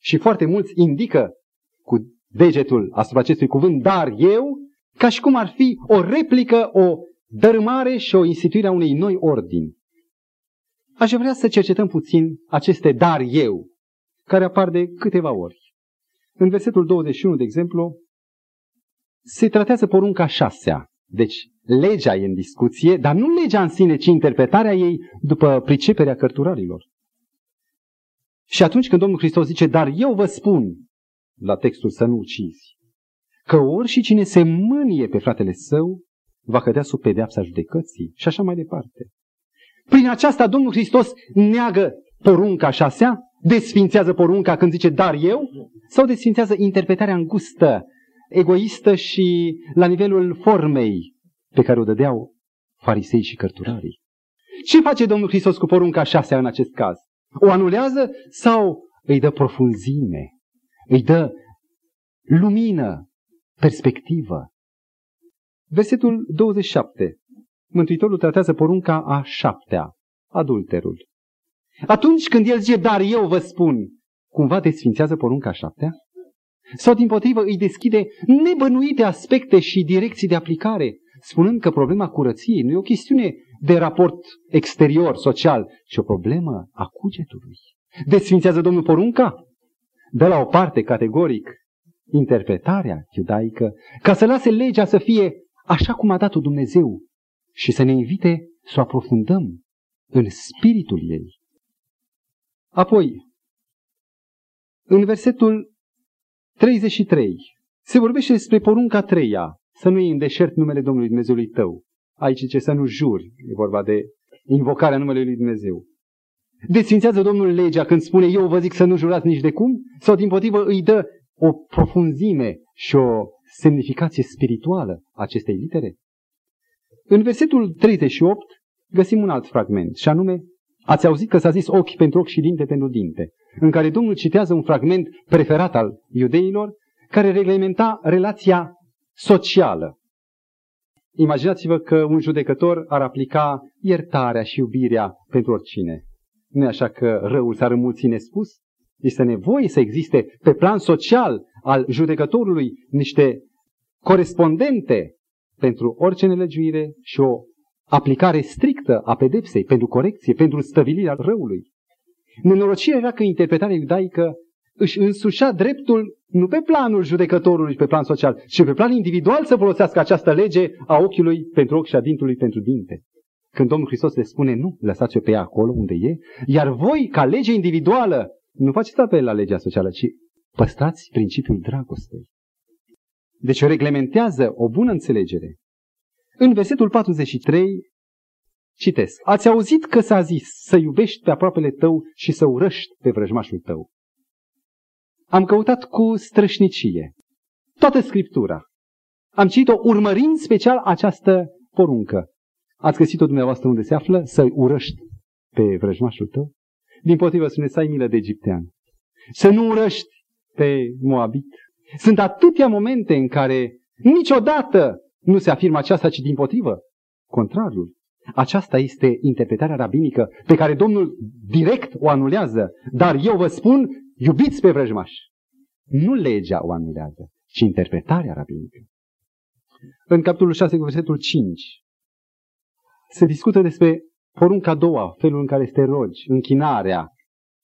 Și foarte mulți indică cu degetul asupra acestui cuvânt, dar eu, ca și cum ar fi o replică, o dărâmare și o instituire a unei noi ordini. Aș vrea să cercetăm puțin aceste dar eu, care apar de câteva ori. În versetul 21, de exemplu, se tratează porunca șasea. Deci, legea e în discuție, dar nu legea în sine, ci interpretarea ei după priceperea cărturarilor. Și atunci când Domnul Hristos zice, dar eu vă spun, la textul să nu ucizi, că ori și cine se mânie pe fratele său, va cădea sub pedeapsa judecății și așa mai departe. Prin aceasta Domnul Hristos neagă porunca șasea, desfințează porunca când zice dar eu, sau desfințează interpretarea îngustă, egoistă și la nivelul formei pe care o dădeau farisei și cărturarii. Ce face Domnul Hristos cu porunca șasea în acest caz? O anulează sau îi dă profunzime, îi dă lumină, perspectivă? Versetul 27. Mântuitorul tratează porunca a șaptea, adulterul. Atunci când el zice, dar eu vă spun, cumva desfințează porunca șaptea? Sau din potrivă îi deschide nebănuite aspecte și direcții de aplicare, spunând că problema curăției nu e o chestiune de raport exterior, social, ci o problemă a cugetului. Desfințează Domnul porunca? De la o parte categoric interpretarea iudaică, ca să lase legea să fie așa cum a dat-o Dumnezeu și să ne invite să o aprofundăm în spiritul ei. Apoi, în versetul 33 se vorbește despre porunca treia, să nu iei în deșert numele Domnului Dumnezeului tău. Aici ce să nu juri, e vorba de invocarea numelui lui Dumnezeu. Desfințează Domnul legea când spune eu vă zic să nu jurați nici de cum? Sau din potrivă îi dă o profunzime și o semnificație spirituală acestei litere? În versetul 38 găsim un alt fragment, și anume Ați auzit că s-a zis ochi pentru ochi și dinte pentru dinte, în care Domnul citează un fragment preferat al iudeilor, care reglementa relația socială. Imaginați-vă că un judecător ar aplica iertarea și iubirea pentru oricine. Nu e așa că răul s-ar înmulți nespus? Este nevoie să existe pe plan social al judecătorului niște corespondente pentru orice nelegiuire și o aplicare strictă a pedepsei pentru corecție, pentru stăvilirea răului. Nenorocirea era că interpretarea iudaică își însușea dreptul nu pe planul judecătorului, pe plan social, ci pe plan individual să folosească această lege a ochiului pentru ochi și a dintului pentru dinte. Când Domnul Hristos le spune, nu, lăsați-o pe ea acolo unde e, iar voi, ca lege individuală, nu faceți apel la legea socială, ci păstrați principiul dragostei. Deci reglementează o bună înțelegere în versetul 43 Citesc. Ați auzit că s-a zis să iubești pe aproapele tău și să urăști pe vrăjmașul tău. Am căutat cu strășnicie toată Scriptura. Am citit-o urmărind special această poruncă. Ați găsit-o dumneavoastră unde se află? Să urăști pe vrăjmașul tău? Din potrivă spune să ai milă de egiptean. Să nu urăști pe Moabit. Sunt atâtea momente în care niciodată nu se afirmă aceasta, ci din potrivă. Contrarul. Aceasta este interpretarea rabinică pe care Domnul direct o anulează. Dar eu vă spun, iubiți pe vrăjmași. Nu legea o anulează, ci interpretarea rabinică. În capitolul 6, versetul 5, se discută despre porunca a doua, felul în care este rogi, închinarea,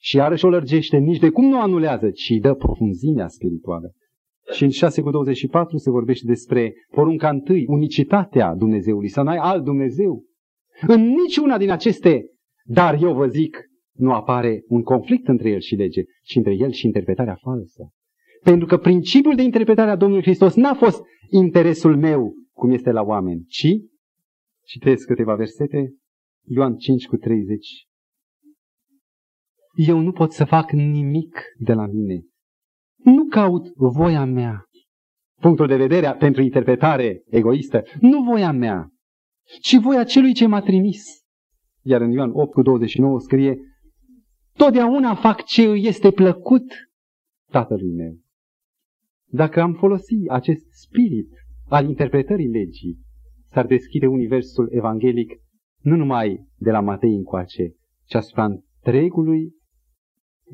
și iarăși o lărgește, nici de cum nu anulează, ci dă profunzimea spirituală. Și în 6 cu 24 se vorbește despre porunca întâi, unicitatea Dumnezeului, să n-ai alt Dumnezeu. În niciuna din aceste, dar eu vă zic, nu apare un conflict între el și lege, ci între el și interpretarea falsă. Pentru că principiul de interpretare a Domnului Hristos n-a fost interesul meu, cum este la oameni, ci, citesc câteva versete, Ioan 5 cu 30. Eu nu pot să fac nimic de la mine. Nu caut voia mea. Punctul de vedere pentru interpretare egoistă, nu voia mea, ci voia celui ce m-a trimis. Iar în Ioan 8 cu 29 scrie, Totdeauna fac ce îi este plăcut tatălui meu. Dacă am folosit acest spirit al interpretării legii, s-ar deschide universul evanghelic nu numai de la Matei încoace, ci asupra întregului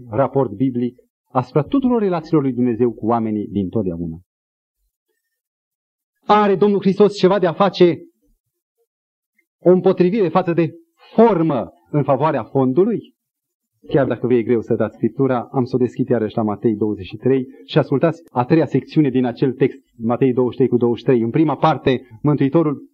raport biblic, asupra tuturor relațiilor lui Dumnezeu cu oamenii din totdeauna. Are Domnul Hristos ceva de a face o împotrivire față de formă în favoarea fondului? Chiar dacă vă e greu să dați Scriptura, am să o deschid iarăși la Matei 23 și ascultați a treia secțiune din acel text, Matei 23 cu 23. În prima parte, Mântuitorul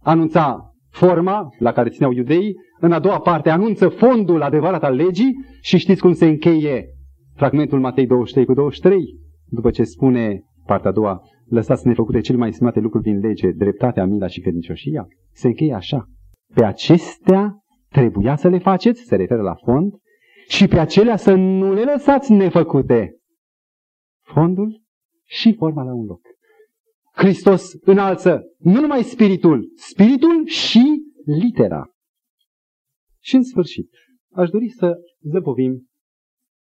anunța forma la care țineau iudeii, în a doua parte anunță fondul adevărat al legii și știți cum se încheie fragmentul Matei 23 cu 23? După ce spune partea a doua, lăsați nefăcute cele mai smate lucruri din lege, dreptatea, mila și credincioșia, se încheie așa. Pe acestea trebuia să le faceți, se referă la fond, și pe acelea să nu le lăsați nefăcute. Fondul și forma la un loc. Hristos înalță nu numai spiritul, spiritul și litera. Și în sfârșit, aș dori să zăpovim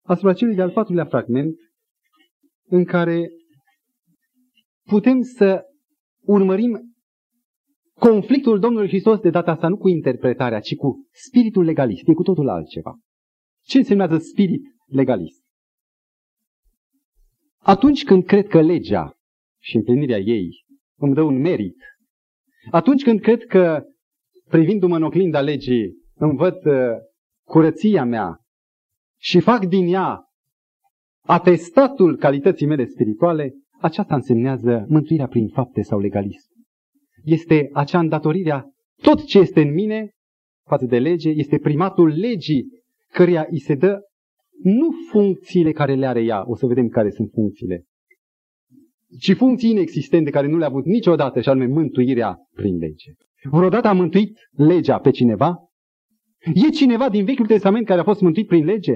asupra celui de-al patrulea fragment în care putem să urmărim conflictul Domnului Hristos de data asta nu cu interpretarea, ci cu spiritul legalist. E cu totul altceva. Ce înseamnă spirit legalist? Atunci când cred că legea și împlinirea ei îmi dă un merit, atunci când cred că, privindu-mă în oglinda legii, îmi văd uh, curăția mea și fac din ea atestatul calității mele spirituale, aceasta însemnează mântuirea prin fapte sau legalism. Este acea îndatorire a tot ce este în mine față de lege, este primatul legii căreia îi se dă nu funcțiile care le are ea, o să vedem care sunt funcțiile, ci funcții inexistente care nu le-a avut niciodată, și anume mântuirea prin lege. Vreodată a mântuit legea pe cineva? E cineva din Vechiul Testament care a fost mântuit prin lege?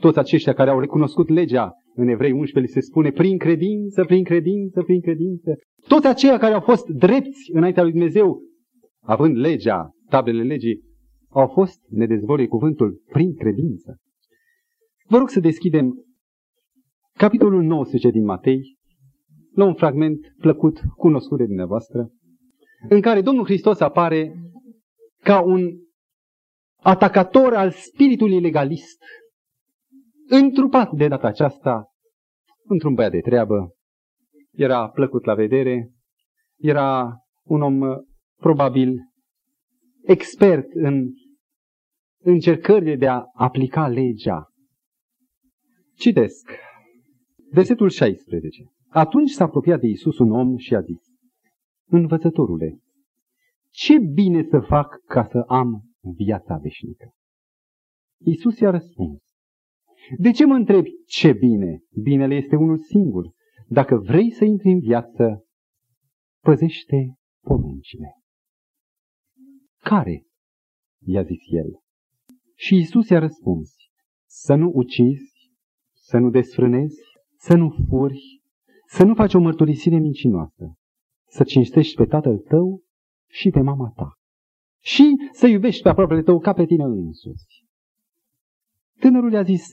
Toți aceștia care au recunoscut legea în Evrei 11 se spune prin credință, prin credință, prin credință. Toți aceia care au fost drepți înaintea lui Dumnezeu, având legea, tablele legii, au fost, ne dezvăluie cuvântul, prin credință. Vă rog să deschidem capitolul 19 din Matei, la un fragment plăcut, cunoscut de dumneavoastră, în care Domnul Hristos apare ca un atacator al spiritului legalist, întrupat de data aceasta într-un băiat de treabă. Era plăcut la vedere, era un om probabil expert în încercările de a aplica legea. Citesc. Versetul 16. Atunci s-a apropiat de Isus un om și a zis, Învățătorule, ce bine să fac ca să am viața veșnică? Isus i-a răspuns, De ce mă întrebi ce bine? Binele este unul singur. Dacă vrei să intri în viață, păzește poruncile. Care i-a zis el. Și Isus i-a răspuns, să nu ucizi, să nu desfrânezi, să nu furi, să nu faci o mărturisire mincinoasă, să cinstești pe tatăl tău și pe mama ta și să iubești pe aproapele tău ca pe tine însuți. Tânărul i-a zis,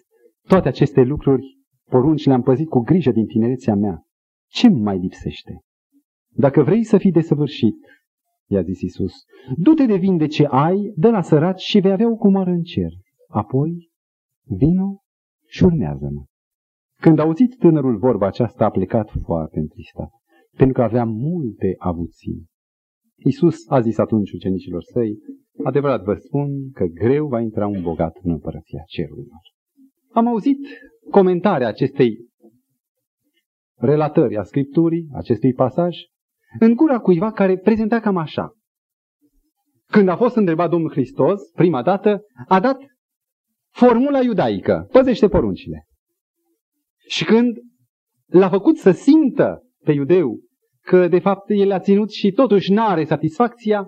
toate aceste lucruri, porunci le-am păzit cu grijă din tinerețea mea. Ce mai lipsește? Dacă vrei să fii desăvârșit, i-a zis Isus, du-te de vin de ce ai, dă la săraci și vei avea o cumară în cer. Apoi, vino și urmează-mă. Când a auzit tânărul vorba aceasta, a plecat foarte întristat, pentru că avea multe avuții. Isus a zis atunci ucenicilor săi, adevărat vă spun că greu va intra un bogat în împărăția cerurilor. Am auzit comentarea acestei relatări a Scripturii, acestui pasaj, în gura cuiva care prezenta cam așa. Când a fost întrebat Domnul Hristos, prima dată, a dat formula iudaică, păzește poruncile. Și când l-a făcut să simtă pe iudeu că de fapt el a ținut și totuși n-are satisfacția,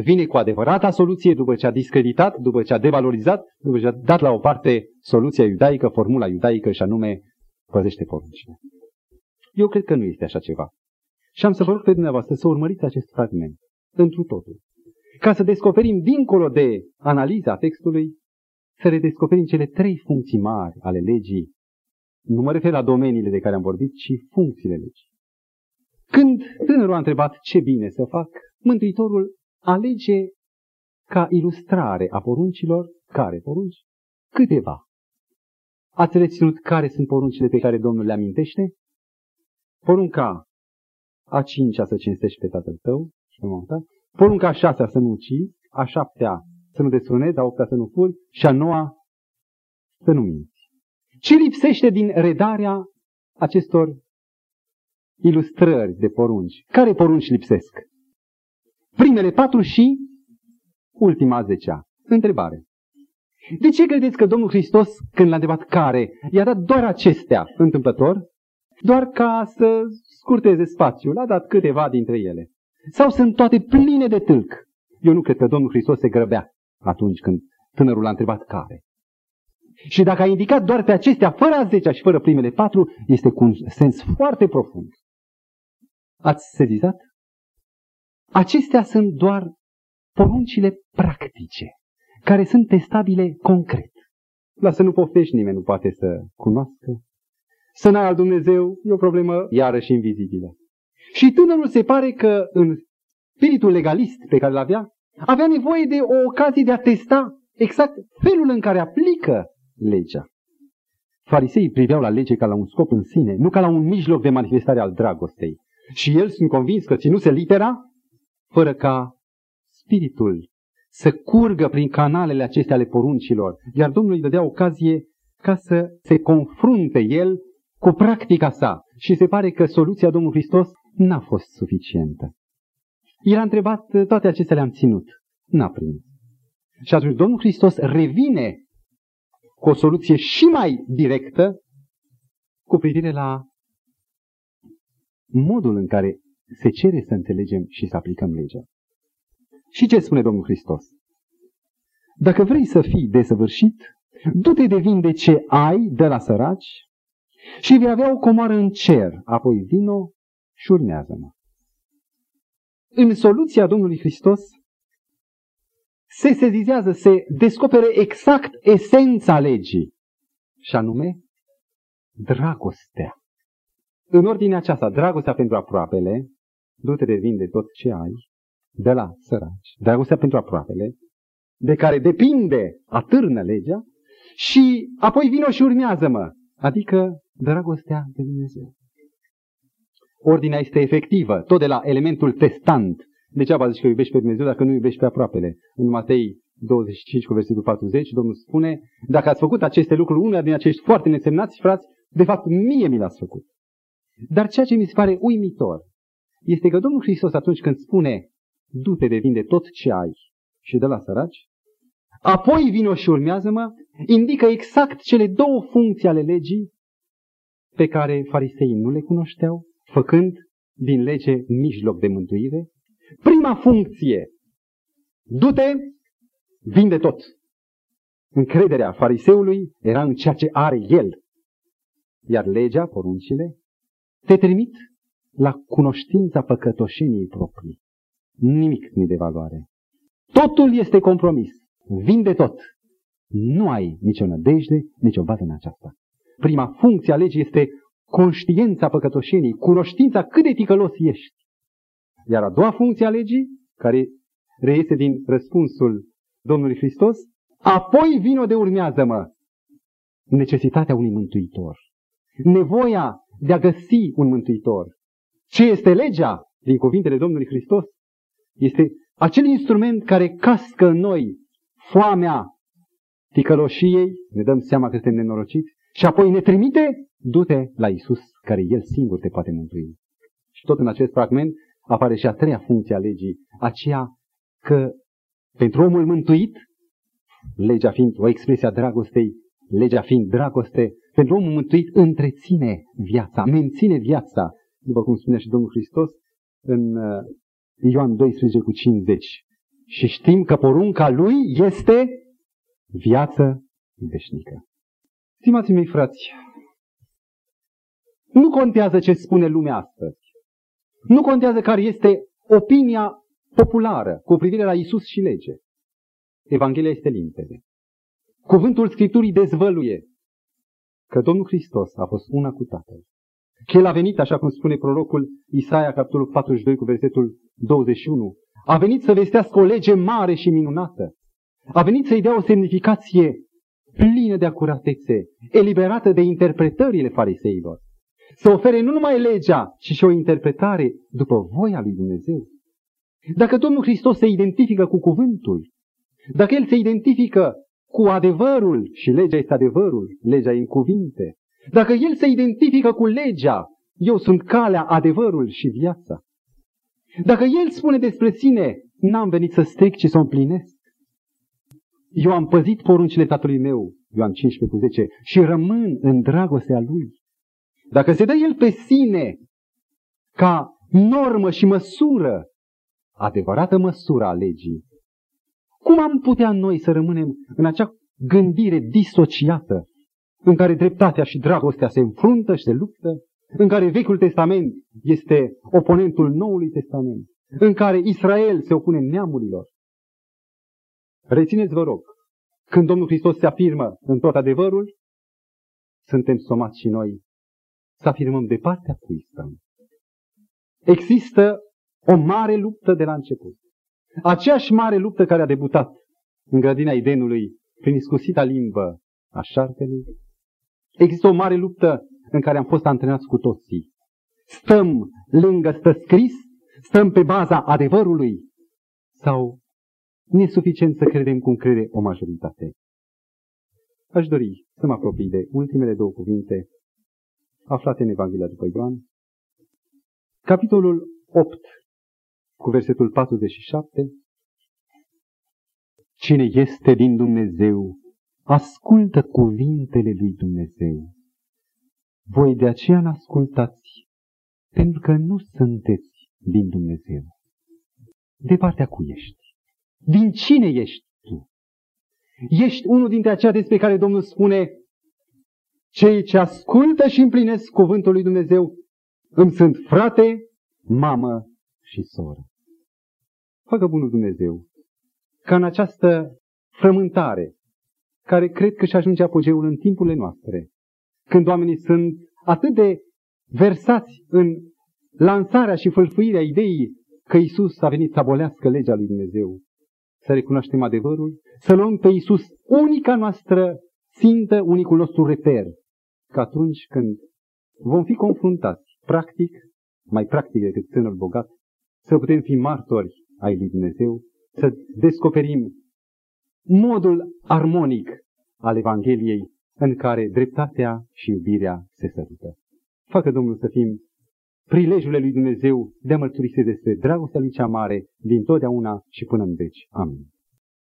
vine cu adevărata soluție după ce a discreditat, după ce a devalorizat, după ce a dat la o parte soluția iudaică, formula iudaică și anume păzește poruncile. Eu cred că nu este așa ceva. Și am să vă rog pe dumneavoastră să urmăriți acest fragment, întru totul. Ca să descoperim, dincolo de analiza textului, să redescoperim cele trei funcții mari ale legii. Nu mă refer la domeniile de care am vorbit, ci funcțiile legii. Când tânărul a întrebat ce bine să fac, Mântuitorul alege ca ilustrare a poruncilor, care porunci? Câteva. Ați reținut care sunt poruncile pe care Domnul le amintește? Porunca a cincea să cinstești pe tatăl tău și pe mama ta, porunca a șasea să nu ucizi, a șaptea să nu desfrânezi, a optea să nu furi și a noua să nu minți. Ce lipsește din redarea acestor ilustrări de porunci? Care porunci lipsesc? Primele patru și ultima zecea. Întrebare. De ce credeți că Domnul Hristos, când l-a întrebat care, i-a dat doar acestea întâmplător? Doar ca să scurteze spațiul, a dat câteva dintre ele. Sau sunt toate pline de tâlc? Eu nu cred că Domnul Hristos se grăbea atunci când tânărul a întrebat care. Și dacă a indicat doar pe acestea, fără a zecea și fără primele patru, este cu un sens foarte profund. Ați sezizat? Acestea sunt doar poruncile practice, care sunt testabile concret. La să nu poftești, nimeni nu poate să cunoască. Să n-ai al Dumnezeu e o problemă iarăși invizibilă. Și tânărul se pare că în spiritul legalist pe care îl avea, avea nevoie de o ocazie de a testa exact felul în care aplică legea. Fariseii priveau la lege ca la un scop în sine, nu ca la un mijloc de manifestare al dragostei. Și el sunt convins că ținuse litera fără ca spiritul să curgă prin canalele acestea ale poruncilor, iar Domnul îi dădea ocazie ca să se confrunte el cu practica sa. Și se pare că soluția Domnului Hristos n-a fost suficientă. El a întrebat, toate acestea le-am ținut. N-a prins. Și atunci Domnul Hristos revine cu o soluție și mai directă cu privire la modul în care se cere să înțelegem și să aplicăm legea. Și ce spune Domnul Hristos? Dacă vrei să fii desăvârșit, du-te de vin de ce ai de la săraci și vei avea o comoară în cer, apoi vino și urmează-mă. În soluția Domnului Hristos se sezizează, se descopere exact esența legii, și anume dragostea. În ordinea aceasta, dragostea pentru aproapele, du-te de vin de tot ce ai, de la săraci, dragostea pentru aproapele, de care depinde, atârnă legea, și apoi vino și urmează-mă, adică dragostea de Dumnezeu. Ordinea este efectivă, tot de la elementul testant. Degeaba zici că iubești pe Dumnezeu dacă nu iubești pe aproapele. În Matei 25 cu versetul 40, Domnul spune, dacă ați făcut aceste lucruri, una din acești foarte nesemnați frați, de fapt mie mi l-ați făcut. Dar ceea ce mi se pare uimitor este că Domnul Hristos atunci când spune du-te de vinde tot ce ai și de la săraci, apoi vino și urmează-mă, indică exact cele două funcții ale legii pe care fariseii nu le cunoșteau, făcând din lege mijloc de mântuire. Prima funcție, du-te, vinde tot. Încrederea fariseului era în ceea ce are el. Iar legea, poruncile, te trimit la cunoștința păcătoșeniei proprii. Nimic nu de valoare. Totul este compromis. Vinde tot. Nu ai nicio nădejde, nicio bază în aceasta. Prima funcție a legii este conștiința păcătoșenii, cunoștința cât de ticălos ești. Iar a doua funcție a legii, care reiese din răspunsul Domnului Hristos, apoi vino de urmează-mă. Necesitatea unui mântuitor. Nevoia de a găsi un mântuitor. Ce este legea? Din cuvintele Domnului Hristos, este acel instrument care cască în noi foamea ticăloșiei, ne dăm seama că suntem nenorociți, și apoi ne trimite, du-te la Isus, care El singur te poate mântui. Și tot în acest fragment apare și a treia funcție a legii, aceea că pentru omul mântuit, legea fiind o expresie a dragostei, legea fiind dragoste, pentru omul mântuit întreține viața, menține viața, după cum spune și Domnul Hristos în uh, Ioan 12 cu 50. Și știm că porunca lui este viață veșnică. Stimații mei frați, nu contează ce spune lumea astăzi. Nu contează care este opinia populară cu privire la Isus și lege. Evanghelia este limpede. Cuvântul Scripturii dezvăluie că Domnul Hristos a fost una cu Tatăl. Că El a venit, așa cum spune prorocul Isaia, capitolul 42, cu versetul 21. A venit să vestească o lege mare și minunată. A venit să-i dea o semnificație plină de acuratețe, eliberată de interpretările fariseilor. Să ofere nu numai legea, ci și o interpretare după voia lui Dumnezeu. Dacă Domnul Hristos se identifică cu cuvântul, dacă El se identifică cu adevărul, și legea este adevărul, legea e în cuvinte, dacă El se identifică cu legea, eu sunt calea, adevărul și viața. Dacă El spune despre sine, n-am venit să stric, ci să o împlinesc. Eu am păzit poruncile tatălui meu, Ioan 15 cu 10, și rămân în dragostea lui. Dacă se dă el pe sine ca normă și măsură, adevărată măsură a legii, cum am putea noi să rămânem în acea gândire disociată, în care dreptatea și dragostea se înfruntă și se luptă, în care Vechiul Testament este oponentul Noului Testament, în care Israel se opune neamurilor, Rețineți, vă rog, când Domnul Hristos se afirmă în tot adevărul, suntem somați și noi să afirmăm de partea cui stăm. Există o mare luptă de la început. Aceeași mare luptă care a debutat în grădina Idenului prin iscusita limbă a șarpelui. Există o mare luptă în care am fost antrenați cu toții. Stăm lângă stă scris, stăm pe baza adevărului sau nu e suficient să credem cum crede o majoritate. Aș dori să mă apropii de ultimele două cuvinte aflate în Evanghelia după Ioan. Capitolul 8, cu versetul 47. Cine este din Dumnezeu, ascultă cuvintele lui Dumnezeu. Voi de aceea n-ascultați, pentru că nu sunteți din Dumnezeu. De partea cu ești? Din cine ești tu? Ești unul dintre aceia despre care Domnul spune, cei ce ascultă și împlinesc cuvântul lui Dumnezeu îmi sunt frate, mamă și soră. Facă bunul Dumnezeu ca în această frământare, care cred că și ajunge apogeul în timpurile noastre, când oamenii sunt atât de versați în lansarea și fălfâirea ideii că Isus a venit să abolească legea lui Dumnezeu, să recunoaștem adevărul, să luăm pe Iisus unica noastră țintă, unicul nostru reper, că atunci când vom fi confruntați practic, mai practic decât tânăr bogat, să putem fi martori ai lui Dumnezeu, să descoperim modul armonic al Evangheliei în care dreptatea și iubirea se sărută. Facă Domnul să fim prilejurile lui Dumnezeu de a mărturisi despre dragostea lui cea mare din totdeauna și până în veci. Amin.